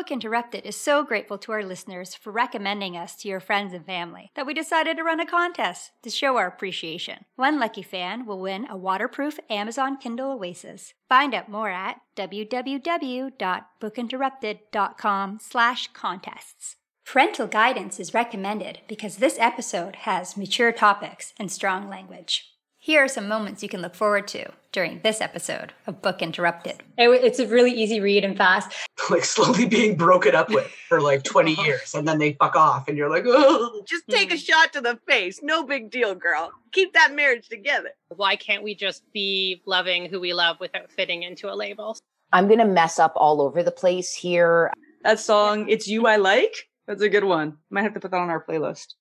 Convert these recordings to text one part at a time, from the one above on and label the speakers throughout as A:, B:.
A: Book Interrupted is so grateful to our listeners for recommending us to your friends and family that we decided to run a contest to show our appreciation. One lucky fan will win a waterproof Amazon Kindle Oasis. Find out more at www.bookinterrupted.com slash contests. Parental guidance is recommended because this episode has mature topics and strong language. Here are some moments you can look forward to during this episode of Book Interrupted.
B: It's a really easy read and fast.
C: Like slowly being broken up with for like 20 uh-huh. years and then they fuck off and you're like, oh.
D: Just take a hmm. shot to the face. No big deal, girl. Keep that marriage together.
E: Why can't we just be loving who we love without fitting into a label?
F: I'm going to mess up all over the place here.
G: That song, It's You I Like, that's a good one. Might have to put that on our playlist.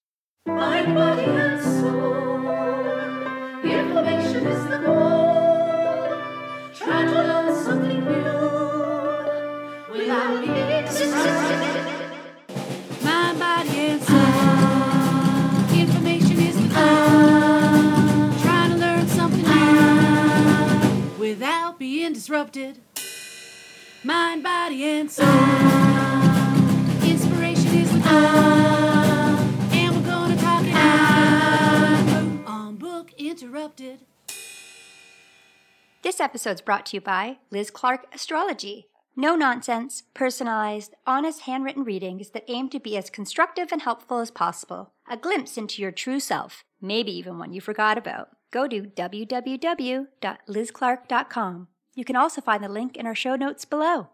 G: Mind, body, and soul. Information is the goal. Trying to learn something new without being disrupted. Mind, body, and soul. Inspiration is the goal.
A: Interrupted. This episode's brought to you by Liz Clark Astrology. No nonsense, personalized, honest handwritten readings that aim to be as constructive and helpful as possible. A glimpse into your true self, maybe even one you forgot about. Go to www.lizclark.com. You can also find the link in our show notes below.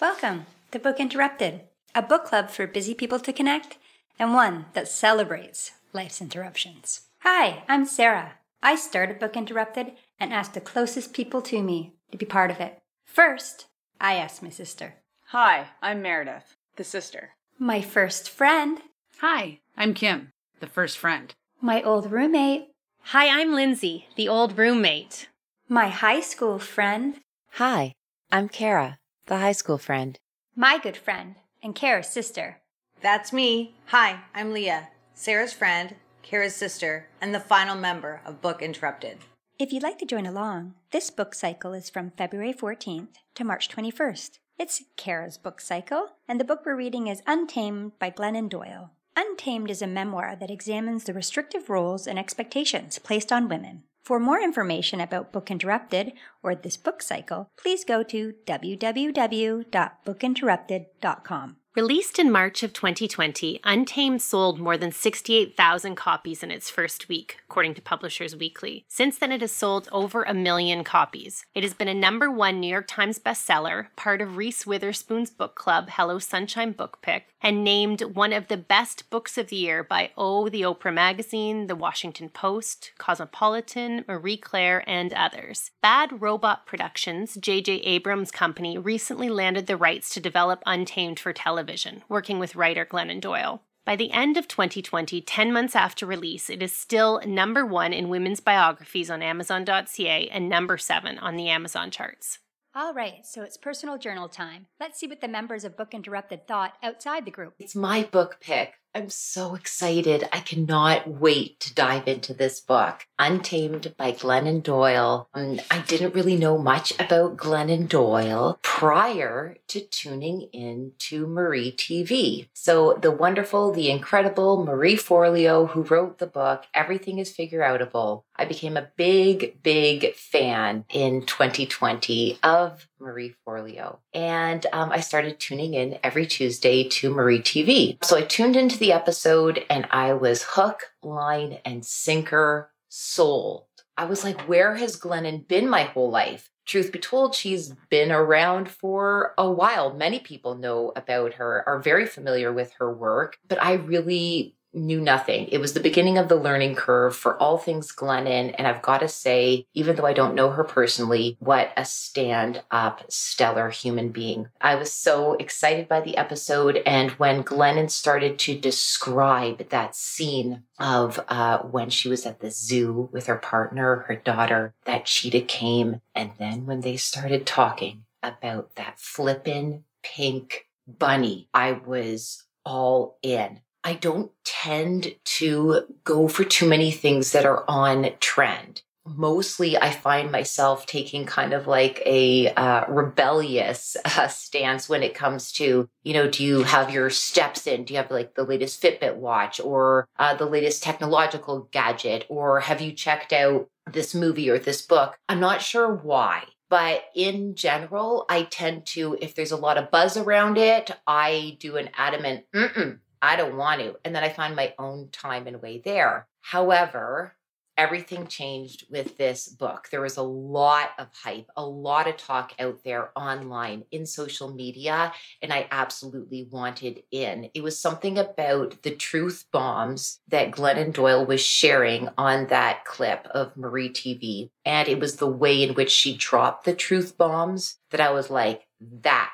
A: Welcome to Book Interrupted, a book club for busy people to connect and one that celebrates life's interruptions. Hi, I'm Sarah. I started Book Interrupted and asked the closest people to me to be part of it. First, I asked my sister.
G: Hi, I'm Meredith, the sister.
A: My first friend.
H: Hi, I'm Kim, the first friend.
A: My old roommate.
E: Hi, I'm Lindsay, the old roommate.
A: My high school friend.
I: Hi, I'm Kara, the high school friend.
A: My good friend and Kara's sister.
J: That's me. Hi, I'm Leah, Sarah's friend Kara's sister, and the final member of Book Interrupted.
A: If you'd like to join along, this book cycle is from February 14th to March 21st. It's Kara's book cycle, and the book we're reading is Untamed by Glennon Doyle. Untamed is a memoir that examines the restrictive roles and expectations placed on women. For more information about Book Interrupted or this book cycle, please go to www.bookinterrupted.com.
E: Released in March of 2020, Untamed sold more than 68,000 copies in its first week, according to Publishers Weekly. Since then, it has sold over a million copies. It has been a number one New York Times bestseller, part of Reese Witherspoon's book club, Hello Sunshine Book Pick, and named one of the best books of the year by Oh, the Oprah Magazine, The Washington Post, Cosmopolitan, Marie Claire, and others. Bad Robot Productions, J.J. Abrams' company, recently landed the rights to develop Untamed for television television, working with writer Glennon Doyle. By the end of 2020, 10 months after release, it is still number one in women's biographies on Amazon.ca and number seven on the Amazon charts.
A: All right, so it's personal journal time. Let's see what the members of Book Interrupted thought outside the group.
F: It's my book pick. I'm so excited. I cannot wait to dive into this book. Untamed by Glennon Doyle. I didn't really know much about Glennon Doyle prior to tuning in to Marie TV. So the wonderful, the incredible Marie Forleo, who wrote the book, Everything is Figureoutable. I became a big, big fan in 2020 of Marie Forleo. And um, I started tuning in every Tuesday to Marie TV. So I tuned into the episode and I was hook, line, and sinker sold. I was like, where has Glennon been my whole life? Truth be told, she's been around for a while. Many people know about her, are very familiar with her work, but I really knew nothing. It was the beginning of the learning curve for all things Glennon. And I've got to say, even though I don't know her personally, what a stand up, stellar human being. I was so excited by the episode. And when Glennon started to describe that scene of uh, when she was at the zoo with her partner, her daughter, that cheetah came. And then when they started talking about that flippin' pink bunny, I was all in. I don't tend to go for too many things that are on trend. mostly I find myself taking kind of like a uh, rebellious uh, stance when it comes to, you know, do you have your steps in? Do you have like the latest Fitbit watch or uh, the latest technological gadget? Or have you checked out this movie or this book? I'm not sure why. But in general, I tend to, if there's a lot of buzz around it, I do an adamant, mm I don't want to. And then I find my own time and way there. However, everything changed with this book. There was a lot of hype, a lot of talk out there online in social media, and I absolutely wanted in. It was something about the truth bombs that Glennon Doyle was sharing on that clip of Marie TV. And it was the way in which she dropped the truth bombs that I was like, that.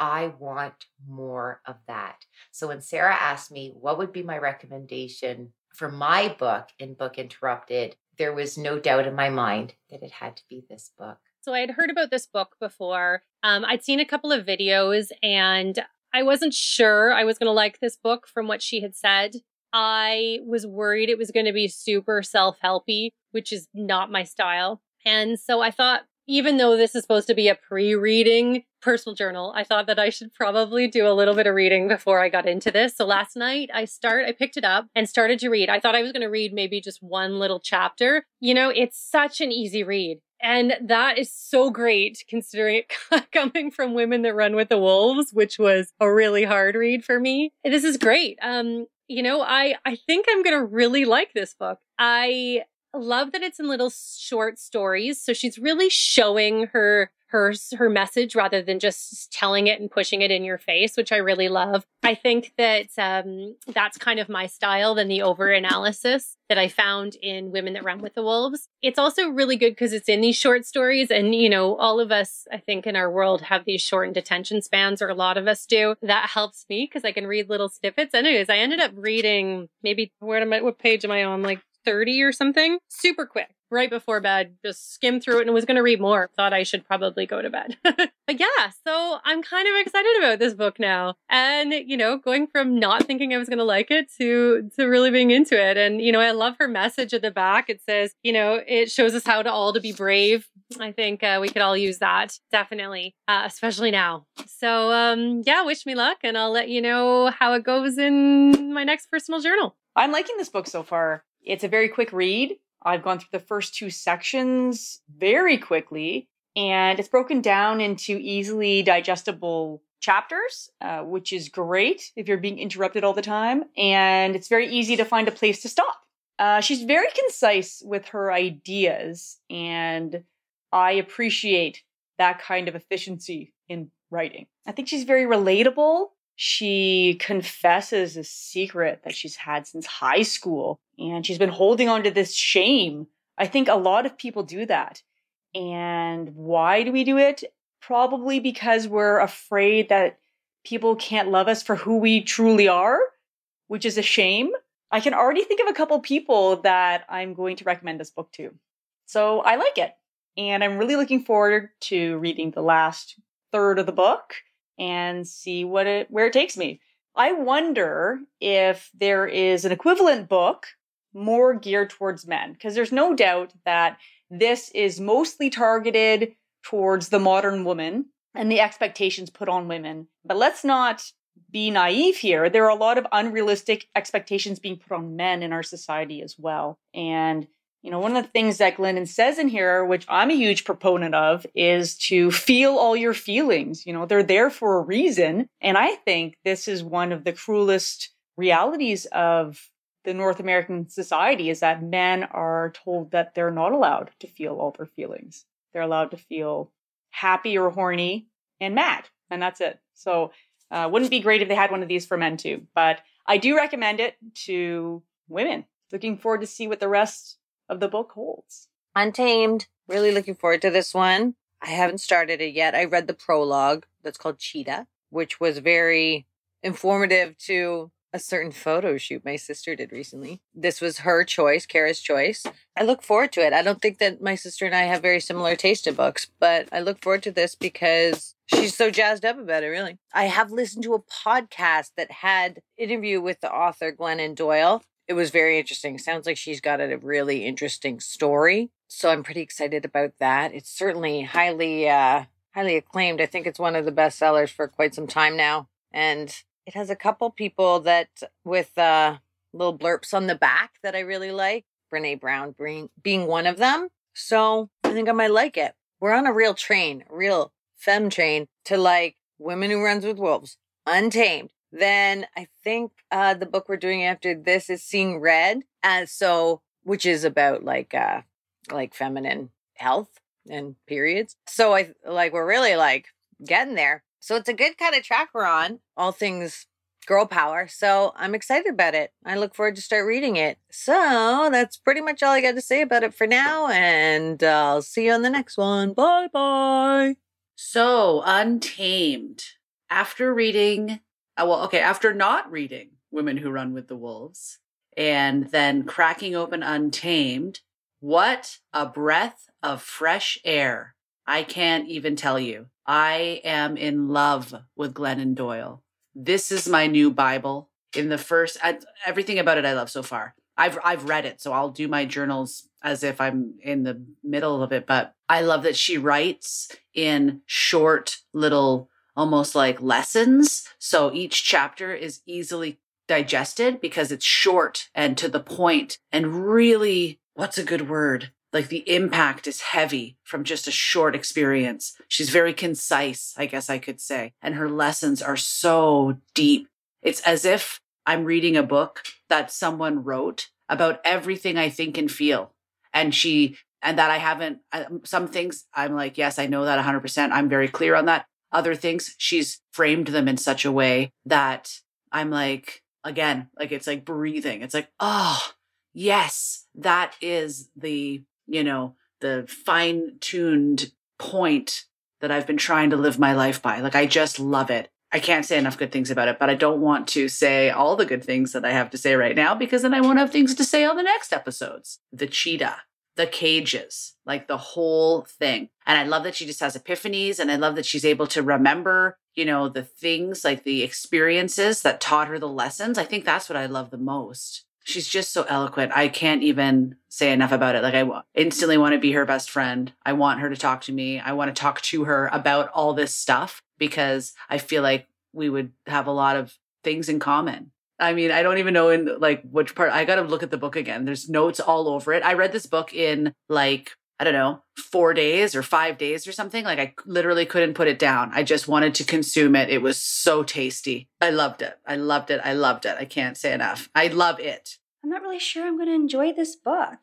F: I want more of that. So when Sarah asked me what would be my recommendation for my book in Book Interrupted, there was no doubt in my mind that it had to be this book.
E: So I had heard about this book before. Um, I'd seen a couple of videos and I wasn't sure I was going to like this book from what she had said. I was worried it was going to be super self helpy, which is not my style. And so I thought even though this is supposed to be a pre-reading personal journal, I thought that I should probably do a little bit of reading before I got into this. So last night I start I picked it up and started to read. I thought I was going to read maybe just one little chapter. You know, it's such an easy read. And that is so great considering it coming from women that run with the wolves, which was a really hard read for me. This is great. Um, you know, I I think I'm going to really like this book. I love that it's in little short stories. So she's really showing her her her message rather than just telling it and pushing it in your face, which I really love. I think that um, that's kind of my style than the over analysis that I found in Women That Run with the Wolves. It's also really good because it's in these short stories, and you know, all of us, I think, in our world have these shortened attention spans, or a lot of us do. That helps me because I can read little snippets. Anyways, I ended up reading maybe where am I? What page am I on? Like 30 or something. Super quick, right before bed. Just skimmed through it and was going to read more. Thought I should probably go to bed. but yeah, so I'm kind of excited about this book now. And, you know, going from not thinking I was going to like it to, to really being into it. And, you know, I love her message at the back. It says, you know, it shows us how to all to be brave. I think uh, we could all use that definitely, uh, especially now. So, um, yeah, wish me luck and I'll let you know how it goes in my next personal journal.
K: I'm liking this book so far. It's a very quick read. I've gone through the first two sections very quickly, and it's broken down into easily digestible chapters, uh, which is great if you're being interrupted all the time. And it's very easy to find a place to stop. Uh, she's very concise with her ideas, and I appreciate that kind of efficiency in writing. I think she's very relatable she confesses a secret that she's had since high school and she's been holding on to this shame. I think a lot of people do that. And why do we do it? Probably because we're afraid that people can't love us for who we truly are, which is a shame. I can already think of a couple people that I'm going to recommend this book to. So I like it. And I'm really looking forward to reading the last third of the book and see what it where it takes me. I wonder if there is an equivalent book more geared towards men because there's no doubt that this is mostly targeted towards the modern woman and the expectations put on women. But let's not be naive here. There are a lot of unrealistic expectations being put on men in our society as well. And you know, one of the things that Glennon says in here, which I'm a huge proponent of, is to feel all your feelings. You know, they're there for a reason. And I think this is one of the cruelest realities of the North American society is that men are told that they're not allowed to feel all their feelings. They're allowed to feel happy or horny and mad, and that's it. So, uh, wouldn't be great if they had one of these for men too. But I do recommend it to women. Looking forward to see what the rest of the book holds.
J: Untamed. Really looking forward to this one. I haven't started it yet. I read the prologue that's called Cheetah, which was very informative to a certain photo shoot my sister did recently. This was her choice, Kara's choice. I look forward to it. I don't think that my sister and I have very similar taste in books, but I look forward to this because she's so jazzed up about it, really. I have listened to a podcast that had interview with the author Glennon Doyle it was very interesting. Sounds like she's got a really interesting story. so I'm pretty excited about that. It's certainly highly uh highly acclaimed. I think it's one of the best sellers for quite some time now. And it has a couple people that with uh little blurps on the back that I really like. Brene Brown being being one of them. So I think I might like it. We're on a real train, real fem train to like Women Who Runs with Wolves, Untamed. Then I think uh the book we're doing after this is Seeing Red. And so which is about like uh like feminine health and periods. So I like we're really like getting there. So it's a good kind of track we're on, all things girl power. So I'm excited about it. I look forward to start reading it. So that's pretty much all I got to say about it for now. And I'll see you on the next one. Bye bye.
H: So, Untamed. After reading, uh, well, okay, after not reading Women Who Run with the Wolves and then cracking open Untamed, what a breath of fresh air. I can't even tell you. I am in love with Glennon Doyle. This is my new Bible. In the first, I, everything about it I love so far. I've I've read it, so I'll do my journals as if I'm in the middle of it. But I love that she writes in short little, almost like lessons. So each chapter is easily digested because it's short and to the point and really, what's a good word? Like the impact is heavy from just a short experience. She's very concise, I guess I could say. And her lessons are so deep. It's as if I'm reading a book that someone wrote about everything I think and feel. And she, and that I haven't, some things I'm like, yes, I know that 100%. I'm very clear on that. Other things, she's framed them in such a way that I'm like, again, like it's like breathing. It's like, oh, yes, that is the, you know, the fine tuned point that I've been trying to live my life by. Like, I just love it. I can't say enough good things about it, but I don't want to say all the good things that I have to say right now because then I won't have things to say on the next episodes. The cheetah, the cages, like the whole thing. And I love that she just has epiphanies and I love that she's able to remember, you know, the things like the experiences that taught her the lessons. I think that's what I love the most. She's just so eloquent. I can't even say enough about it. Like I instantly want to be her best friend. I want her to talk to me. I want to talk to her about all this stuff because I feel like we would have a lot of things in common. I mean, I don't even know in like which part. I got to look at the book again. There's notes all over it. I read this book in like I don't know, 4 days or 5 days or something. Like I literally couldn't put it down. I just wanted to consume it. It was so tasty. I loved it. I loved it. I loved it. I can't say enough. I love it.
A: I'm not really sure I'm going to enjoy this book.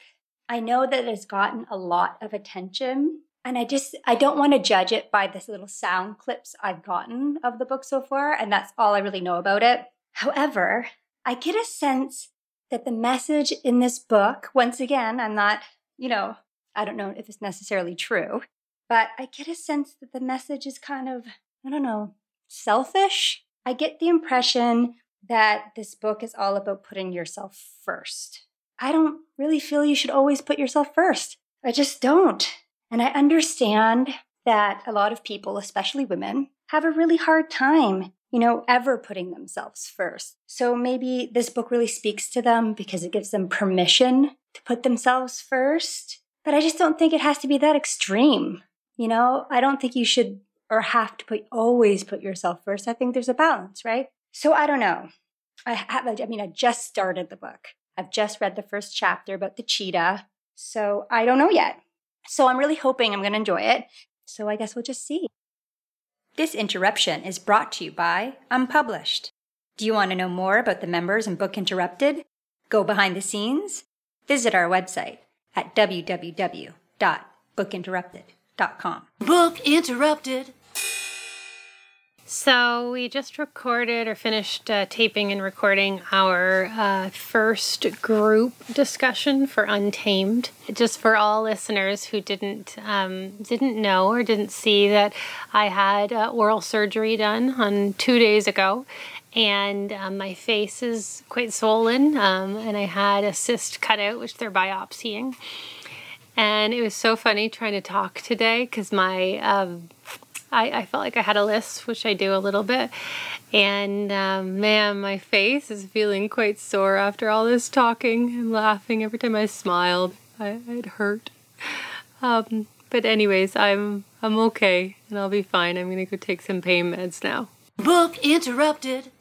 A: I know that it's gotten a lot of attention and I just I don't want to judge it by the little sound clips I've gotten of the book so far, and that's all I really know about it. However, I get a sense that the message in this book, once again, I'm not, you know, I don't know if it's necessarily true, but I get a sense that the message is kind of, I don't know, selfish. I get the impression that this book is all about putting yourself first. I don't really feel you should always put yourself first. I just don't. And I understand that a lot of people, especially women, have a really hard time, you know, ever putting themselves first. So maybe this book really speaks to them because it gives them permission to put themselves first. But I just don't think it has to be that extreme. You know, I don't think you should or have to put always put yourself first. I think there's a balance, right? So I don't know. I have I mean I just started the book. I've just read the first chapter about the cheetah. So I don't know yet. So I'm really hoping I'm going to enjoy it. So I guess we'll just see. This interruption is brought to you by Unpublished. Do you want to know more about the members and Book Interrupted? Go behind the scenes? Visit our website at www.bookinterrupted.com.
G: Book Interrupted.
E: So we just recorded or finished uh, taping and recording our uh, first group discussion for Untamed. Just for all listeners who didn't um, didn't know or didn't see that I had uh, oral surgery done on two days ago, and um, my face is quite swollen, um, and I had a cyst cut out, which they're biopsying. And it was so funny trying to talk today because my um, I, I felt like I had a list, which I do a little bit. And um, man, my face is feeling quite sore after all this talking and laughing every time I smiled. I, it hurt. Um, but anyways, I'm I'm okay and I'll be fine. I'm gonna go take some pain meds now.
G: Book interrupted.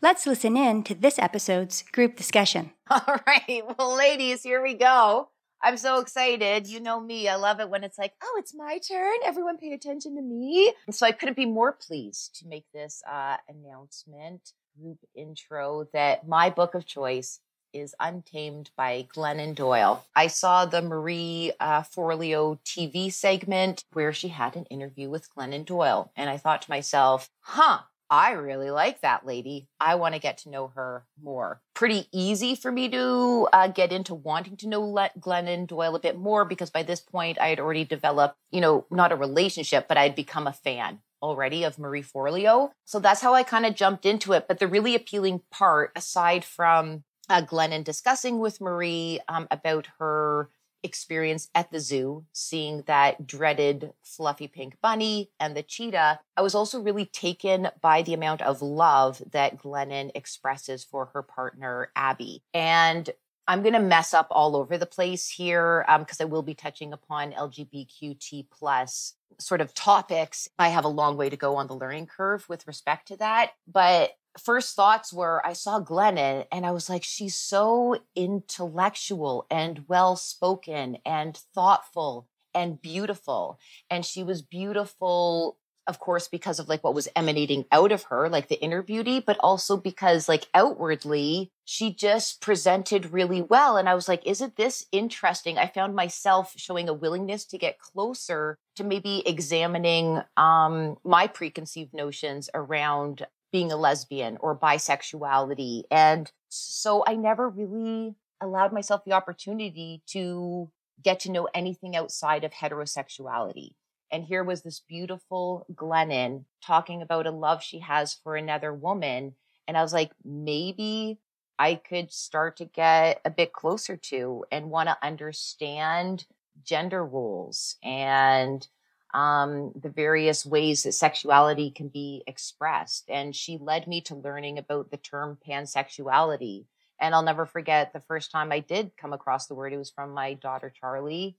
A: Let's listen in to this episode's group discussion.
F: All right. Well, ladies, here we go. I'm so excited. You know me. I love it when it's like, oh, it's my turn. Everyone pay attention to me. And so I couldn't be more pleased to make this uh, announcement, group intro, that my book of choice is Untamed by Glennon Doyle. I saw the Marie uh, Forleo TV segment where she had an interview with Glennon Doyle. And I thought to myself, huh, I really like that lady. I want to get to know her more. Pretty easy for me to uh, get into wanting to know Le- Glennon Doyle a bit more because by this point I had already developed, you know, not a relationship, but I'd become a fan already of Marie Forleo. So that's how I kind of jumped into it. But the really appealing part, aside from uh, Glennon discussing with Marie um, about her experience at the zoo, seeing that dreaded fluffy pink bunny and the cheetah, I was also really taken by the amount of love that Glennon expresses for her partner, Abby. And I'm going to mess up all over the place here because um, I will be touching upon LGBTQT plus sort of topics. I have a long way to go on the learning curve with respect to that. But first thoughts were I saw Glennon and I was like, she's so intellectual and well spoken and thoughtful and beautiful. And she was beautiful, of course, because of like what was emanating out of her, like the inner beauty, but also because like outwardly, she just presented really well. And I was like, isn't this interesting? I found myself showing a willingness to get closer to maybe examining um, my preconceived notions around being a lesbian or bisexuality. And so I never really allowed myself the opportunity to get to know anything outside of heterosexuality. And here was this beautiful Glennon talking about a love she has for another woman. And I was like, maybe I could start to get a bit closer to and want to understand gender roles and um, the various ways that sexuality can be expressed. And she led me to learning about the term pansexuality. And I'll never forget the first time I did come across the word. It was from my daughter, Charlie.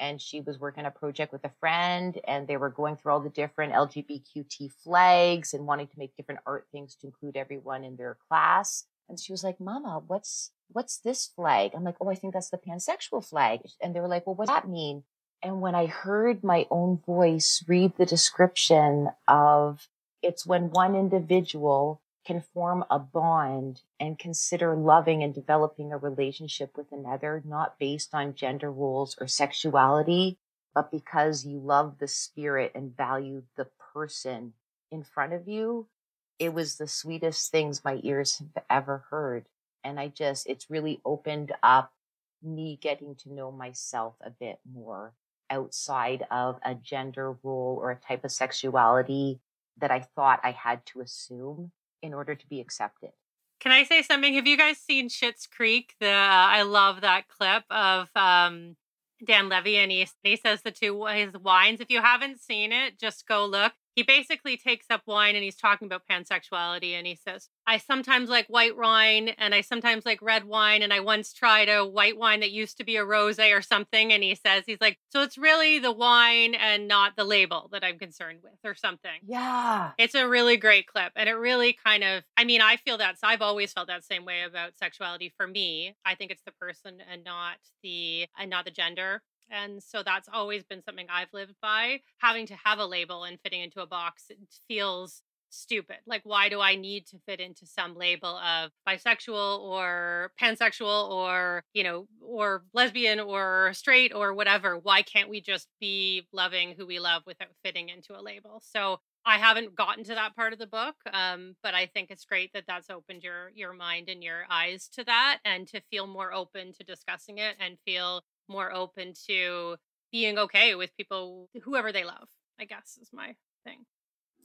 F: And she was working a project with a friend, and they were going through all the different LGBTQT flags and wanting to make different art things to include everyone in their class. And she was like, Mama, what's what's this flag? I'm like, oh, I think that's the pansexual flag. And they were like, well, what does that mean? And when I heard my own voice read the description of it's when one individual can form a bond and consider loving and developing a relationship with another, not based on gender roles or sexuality, but because you love the spirit and value the person in front of you. It was the sweetest things my ears have ever heard. And I just, it's really opened up me getting to know myself a bit more outside of a gender role or a type of sexuality that I thought I had to assume in order to be accepted.
E: Can I say something? Have you guys seen Schitt's Creek? The uh, I love that clip of um, Dan Levy and he, he says the two his wines. If you haven't seen it, just go look he basically takes up wine and he's talking about pansexuality and he says i sometimes like white wine and i sometimes like red wine and i once tried a white wine that used to be a rose or something and he says he's like so it's really the wine and not the label that i'm concerned with or something.
F: Yeah.
E: It's a really great clip and it really kind of i mean i feel that So i've always felt that same way about sexuality for me. I think it's the person and not the and not the gender and so that's always been something I've lived by. Having to have a label and fitting into a box it feels stupid. Like, why do I need to fit into some label of bisexual or pansexual or, you know, or lesbian or straight or whatever? Why can't we just be loving who we love without fitting into a label? So I haven't gotten to that part of the book, um, but I think it's great that that's opened your your mind and your eyes to that, and to feel more open to discussing it and feel more open to being okay with people whoever they love i guess is my thing.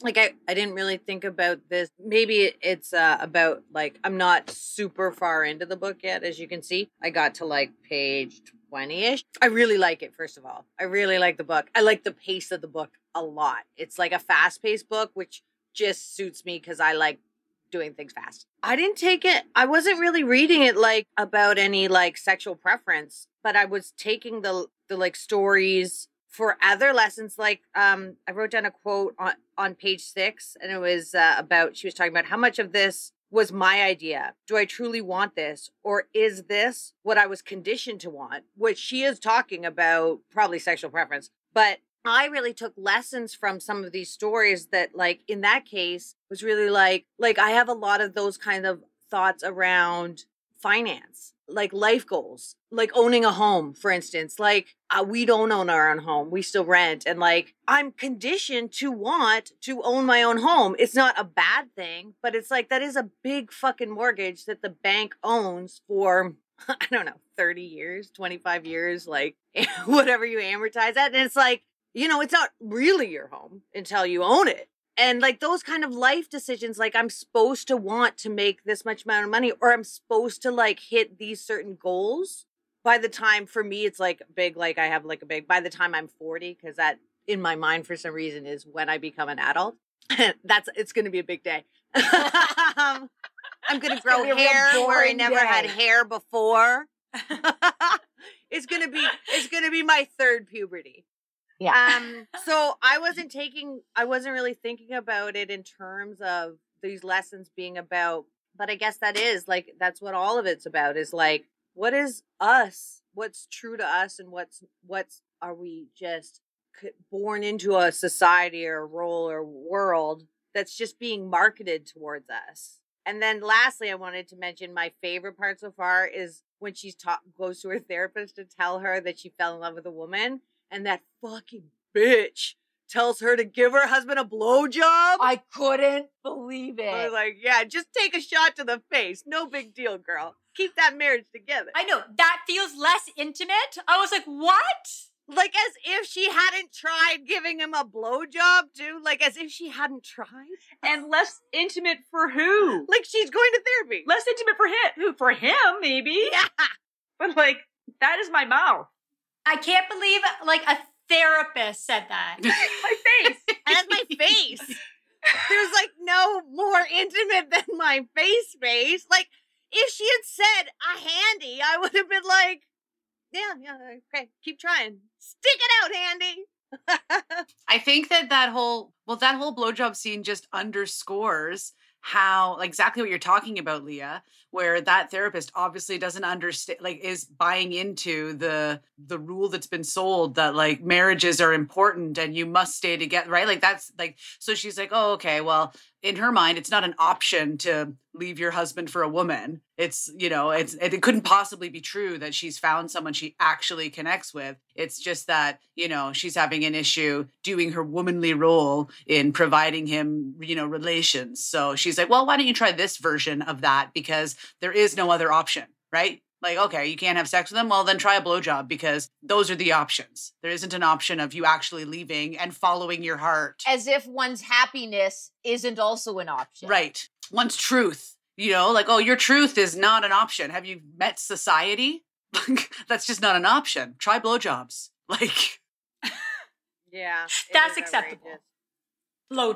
J: Like I, I didn't really think about this maybe it's uh, about like i'm not super far into the book yet as you can see. I got to like page 20ish i really like it first of all. I really like the book. I like the pace of the book a lot. It's like a fast paced book which just suits me because i like doing things fast. I didn't take it. I wasn't really reading it like about any like sexual preference, but I was taking the the like stories for other lessons like um i wrote down a quote on on page six and it was uh, about she was talking about how much of this was my idea do i truly want this or is this what i was conditioned to want which she is talking about probably sexual preference but i really took lessons from some of these stories that like in that case was really like like i have a lot of those kind of thoughts around finance like life goals like owning a home for instance like uh, we don't own our own home we still rent and like i'm conditioned to want to own my own home. It's not a bad thing but it's like that is a big fucking mortgage that the bank owns for i don't know 30 years 25 years like whatever you amortize that and it's like you know it's not really your home until you own it. And like those kind of life decisions like i'm supposed to want to make this much amount of money or i'm supposed to like hit these certain goals by the time for me it's like big like i have like a big by the time i'm 40 because that in my mind for some reason is when i become an adult. That's it's gonna be a big day. Um, i'm grow
L: be a real
J: hair where i never had hair before. It's gonna be it's gonna be my third puberty
F: Yeah.
J: um so i wasn't taking i wasn't really thinking about it in terms of these lessons being about but i guess that is like that's what all of it's about is like what is us? What's true to us and what's what's are we just born into a society or a role or world that's just being marketed towards us? And then lastly i wanted to mention my favorite part so far is when she ta- goes to her therapist to tell her that she fell in love with a woman and that fucking bitch tells her to give her husband a blowjob.
L: I couldn't believe it.
J: I was like, yeah, just take a shot to the face. No big deal, girl. Keep that marriage together.
A: I know that feels less intimate. I was like, what?
J: like as if she hadn't tried giving him a blowjob too. Like as if she hadn't tried.
K: And less intimate for who?
J: Like she's going to therapy.
K: Less intimate for him. Who? For him, maybe.
J: Yeah.
K: But like, that is my mouth.
A: I can't believe like a therapist said that.
K: My face.
J: That's my face. There's like no more intimate than my face face. Like if she had said a handy, I would have been like, yeah, yeah, okay, keep trying. Stick it out, handy.
H: I think that that whole well that whole blowjob scene just underscores how exactly what you're talking about, Leah, where that therapist obviously doesn't understand like is buying into the the rule that's been sold that like marriages are important and you must stay together, right? Like that's like so she's like, "Oh, okay, well, in her mind it's not an option to leave your husband for a woman. It's you know it's it, couldn't possibly be true that she's found someone she actually connects with. It's just that you know she's having an issue doing her womanly role in providing him you know relations. So she's like well why don't you try this version of that? Because there is no other option right like okay you can't have sex with them well then try a blowjob because those are the options there isn't an option of you actually leaving and following your heart
L: As if one's happiness isn't also an option.
H: Right. One's truth. You know, like, oh, your truth is not an option. Have you met society? That's just not an option. Try blowjobs. Like,
J: Yeah.
A: That's acceptable.
J: outrageous.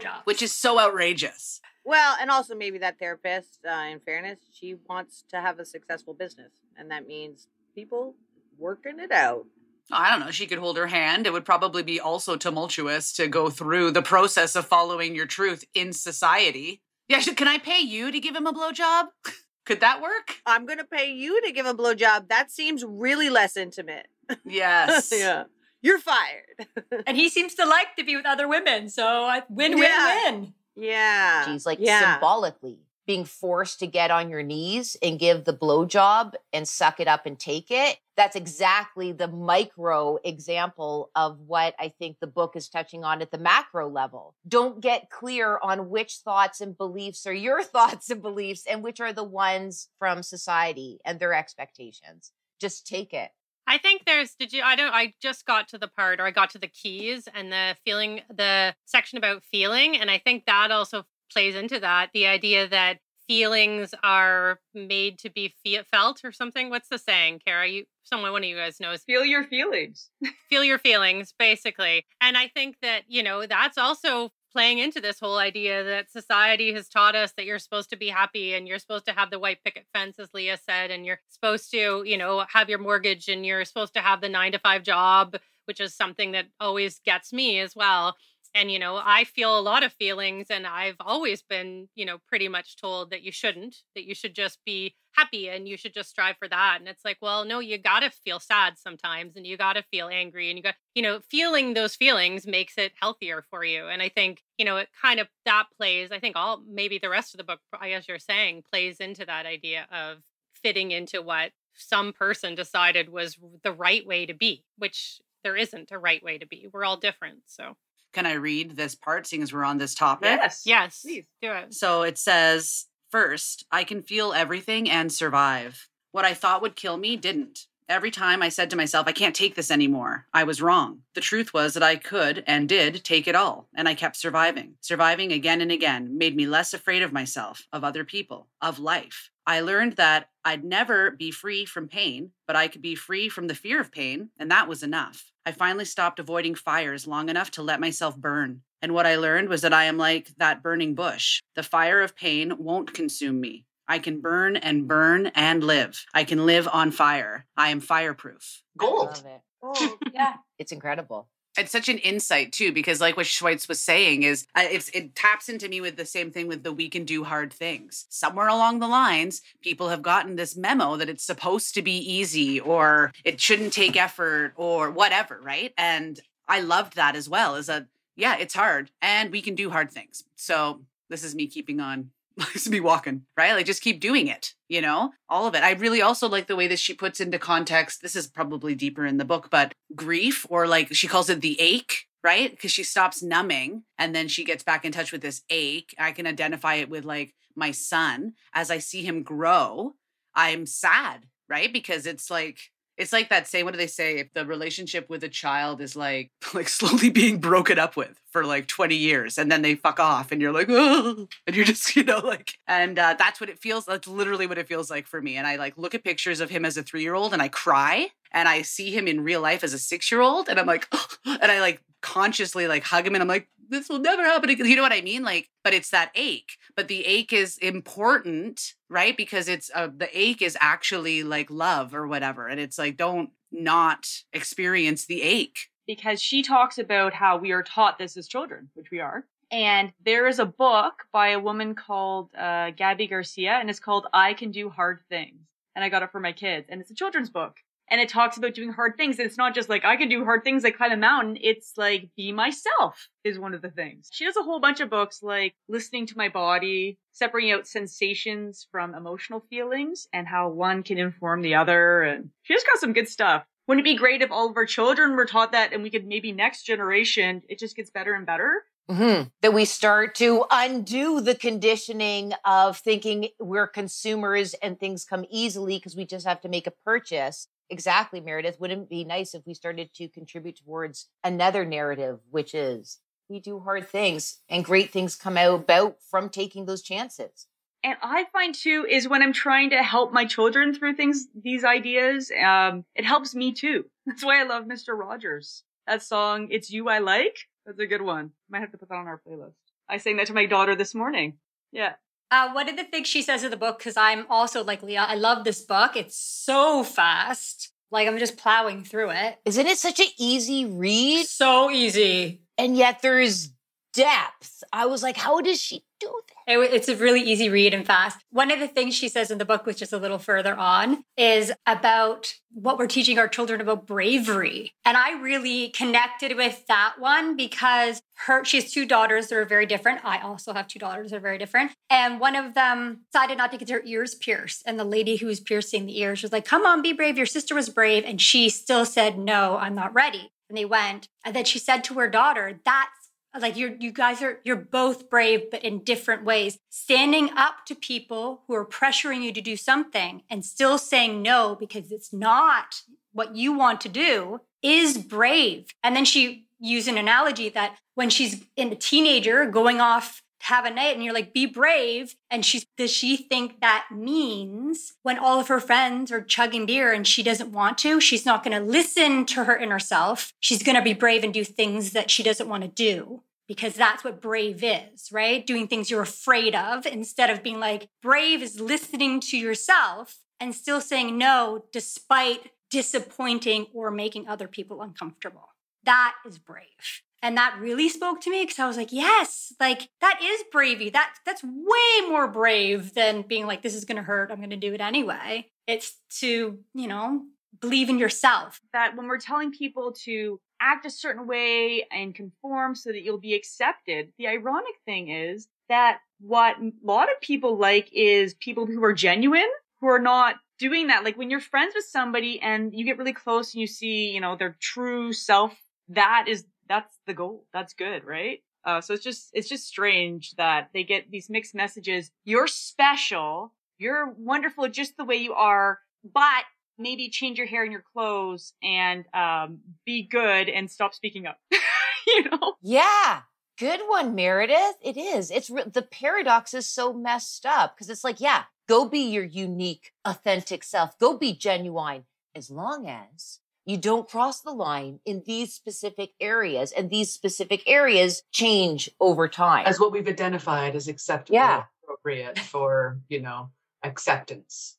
A: Blowjob.
H: which is so outrageous.
J: Well, and also maybe that therapist, uh, in fairness, she wants to have a successful business, and that means people working it out.
H: I don't know. She could hold her hand. It would probably be also tumultuous to go through the process of following your truth in society. Yeah, should, can I pay you to give him a blowjob? could that work?
J: I'm gonna pay you to give a blowjob. That seems really less intimate.
H: Yes.
J: yeah, you're fired.
A: and he seems to like to be with other women, so I- win, win,
J: Yeah.
A: win.
J: Yeah,
L: She's like
J: yeah.
L: symbolically being forced to get on your knees and give the blowjob and suck it up and take it. That's exactly the micro example of what I think the book is touching on at the macro level. Don't get clear on which thoughts and beliefs are your thoughts and beliefs and which are the ones from society and their expectations. Just take it.
E: I think there's did you I don't I just got to the part or I got to the keys and the feeling the section about feeling and I think that also plays into that the idea that feelings are made to be fe- felt or something. What's the saying Kara? You someone one of you guys knows.
K: Feel your feelings.
E: feel your feelings basically. And I think that you know that's also playing into this whole idea that society has taught us that you're supposed to be happy and you're supposed to have the white picket fence, as Leah said, and you're supposed to, you know, have your mortgage and you're supposed to have the nine to five job, which is something that always gets me as well. And you know i feel a lot of feelings and i've always been you know pretty much told that you shouldn't that you should just be happy and you should just strive for that and it's like well no you got to feel sad sometimes and you got to feel angry and you got you know feeling those feelings makes it healthier for you and i think you know it kind of that plays i think all maybe the rest of the book as you're saying plays into that idea of fitting into what some person decided was the right way to be which there isn't a right way to be we're all different so
H: Can I read this part, seeing as we're on this topic?
K: Yes.
E: Yes.
K: Please.
E: do it
H: So it says, first, I can feel everything and survive. What I thought would kill me didn't. Every time I said to myself, I can't take this anymore, I was wrong. The truth was that I could and did take it all, and I kept surviving. Surviving again and again made me less afraid of myself, of other people, of life. I learned that I'd never be free from pain, but I could be free from the fear of pain, and that was enough. I finally stopped avoiding fires long enough to let myself burn. And what I learned was that I am like that burning bush. The fire of pain won't consume me. I can burn and burn and live. I can live on fire. I am fireproof.
C: Gold.
L: Love it.
K: Oh, yeah.
L: It's incredible.
H: It's such an insight too, because like what Schweitz was saying is, uh, it's it taps into me with the same thing with the we can do hard things. Somewhere along the lines, people have gotten this memo that it's supposed to be easy, or it shouldn't take effort, or whatever, right? And I loved that as well. Is that yeah, it's hard, and we can do hard things. So this is me keeping on. Me walking, right? Like just keep doing it, you know, all of it. I really also like the way that she puts into context. This is probably deeper in the book, but grief, or like she calls it the ache, right? Because she stops numbing and then she gets back in touch with this ache. I can identify it with like my son as I see him grow. I'm sad, right? Because it's like, it's like that say, what do they say? If the relationship with a child is like, like slowly being broken up with for like 20 years and then they fuck off and you're like, oh, and you're just, you know, like, and uh, that's what it feels. That's literally what it feels like for me. And I like look at pictures of him as a three year old and I cry and I see him in real life as a six year old and I'm like, and I like consciously like hug him and I'm like, this will never happen again. You know what I mean? Like, but it's that ache. But the ache is important, right? Because it's uh, the ache is actually like love or whatever. And it's like, don't not experience the ache.
K: because she talks about how we are taught this as children, which we are. And there is a book by a woman called uh, Gabi Garcia, and it's called I Can Do Hard Things. And I got it for my kids, and it's a children's book. And it talks about doing hard things. It's not just like I can do hard things like climb a mountain. It's like be myself is one of the things. She has a whole bunch of books like listening to my body, separating out sensations from emotional feelings, and how one can inform the other. And she just got some good stuff. Wouldn't it be great if all of our children were taught that and we could maybe next generation, it just gets better and better?
L: Mhm. That we start to undo the conditioning of thinking we're consumers and things come easily because we just have to make a purchase. Exactly, Meredith. Wouldn't it be nice if we started to contribute towards another narrative, which is we do hard things and great things come out about from taking those chances?
K: And I find too is when I'm trying to help my children through things, these ideas, um, it helps me too. That's why I love Mr. Rogers. That song, It's You I Like, that's a good one. Might have to put that on our playlist. I sang that to my daughter this morning. Yeah.
A: Uh, one of the things she says in the book, because I'm also like Leah, I love this book. It's so fast. Like I'm just plowing through it.
L: Isn't it such an easy read?
A: So easy.
L: And yet there's depth. I was like, how does she do that?
A: It, it's a really easy read and fast. One of the things she says in the book, which is a little further on, is about what we're teaching our children about bravery. And I really connected with that one because her she has two daughters that are very different. I also have two daughters that are very different. And one of them decided not to get her ears pierced. And the lady who was piercing the ears was like, Come on, be brave. Your sister was brave. And she still said, No, I'm not ready. And they went. And then she said to her daughter, That's like you're you guys are you're both brave but in different ways. Standing up to people who are pressuring you to do something and still saying no because it's not what you want to do is brave. And then she used an analogy that when she's in a teenager going off to have a night and you're like be brave. And she does she think that means when all of her friends are chugging beer and she doesn't want to she's not going to listen to her inner self. She's going to be brave and do things that she doesn't want to do because that's what brave is, right? Doing things you're afraid of instead of being like, brave is listening to yourself and still saying no despite disappointing or making other people uncomfortable. That is brave. And that really spoke to me because I was like, yes, like that is bravey. That that's way more brave than being like, this is gonna hurt. I'm gonna do it anyway. It's to, you know, believe in yourself.
K: That when we're telling people to act a certain way and conform so that you'll be accepted, the ironic thing is that what a lot of people like is people who are genuine, who are not doing that. Like when you're friends with somebody and you get really close and you see, you know, their true self, that is that's the goal. That's good, right? Uh, so it's just it's just strange that they get these mixed messages. You're special. You're wonderful just the way you are, but maybe change your hair and your clothes and um, be good and stop speaking up. you know?
F: Yeah. Good one, Meredith. It is. It's re- the paradox is so messed up because it's like, yeah, go be your unique, authentic self. Go be genuine as long as you don't cross the line in these specific areas and these specific areas change over time.
H: As what we've identified as acceptable,
F: Yeah.
H: appropriate for, you know, acceptance.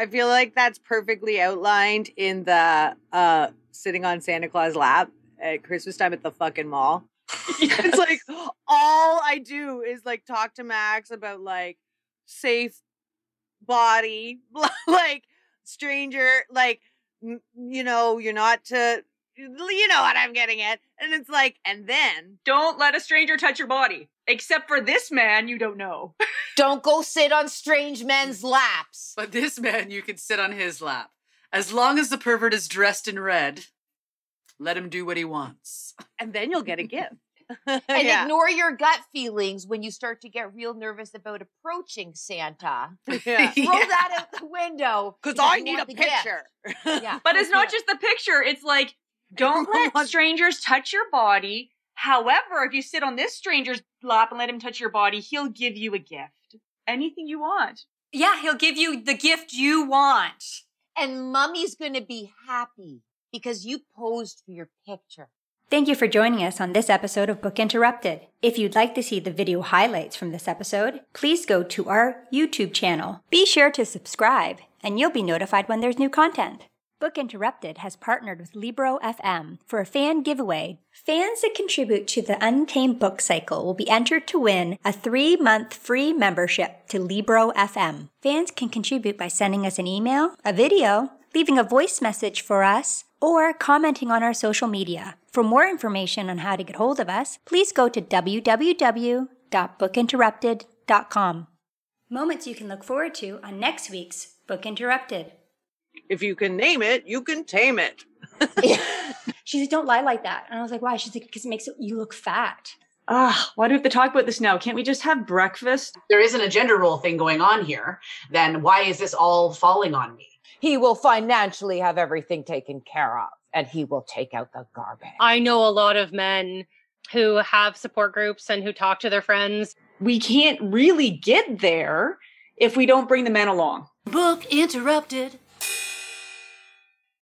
J: I feel like that's perfectly outlined in the uh sitting on Santa Claus lap at Christmas time at the fucking mall. it's like all I do is like talk to Max about like safe body, like stranger, like you know, you're not to you know what I'm getting at. And it's like, and then
K: Don't let a stranger touch your body, except for this man you don't know.
F: Don't go sit on strange mm. men's laps.
M: But this man, you can sit on his lap. As long as the pervert is dressed in red, let him do what he wants.
J: and then you'll get a gift.
F: And
J: Yeah.
F: ignore your gut feelings when you start to get real nervous about approaching Santa.
J: Yeah.
F: Throw that out the window.
J: Because
F: because
J: I need a
F: want the gift.
J: picture.
F: Yeah.
K: But it's not just the picture. It's like, don't let strangers touch your body. However, if you sit on this stranger's lap and let him touch your body, he'll give you a gift. Anything you want.
A: Yeah, he'll give you the gift you want.
F: And mommy's going to be happy because you posed for your picture.
A: Thank you for joining us on this episode of Book Interrupted. If you'd like to see the video highlights from this episode, please go to our YouTube channel. Be sure to subscribe, and you'll be notified when there's new content. Book Interrupted has partnered with Libro FM for a fan giveaway. Fans that contribute to the Untamed Book Cycle will be entered to win a three month free membership to Libro FM. Fans can contribute by sending us an email, a video, leaving a voice message for us, or commenting on our social media. For more information on how to get hold of us, please go to www.bookinterrupted.com. Moments you can look forward to on next week's Book Interrupted.
J: If you can name it, you can tame it.
A: She's like, don't lie like that. And I was like, why? She's like, because it makes it, you look fat.
K: Ah, why do we have to talk about this now? Can't we just have breakfast?
H: There isn't a gender role thing going on here. Then why is this all falling on me?
F: He will financially have everything taken care of and he will take out the garbage.
E: I know a lot of men who have support groups and who talk to their friends.
K: We can't really get there if we don't bring the men along.
G: Book interrupted.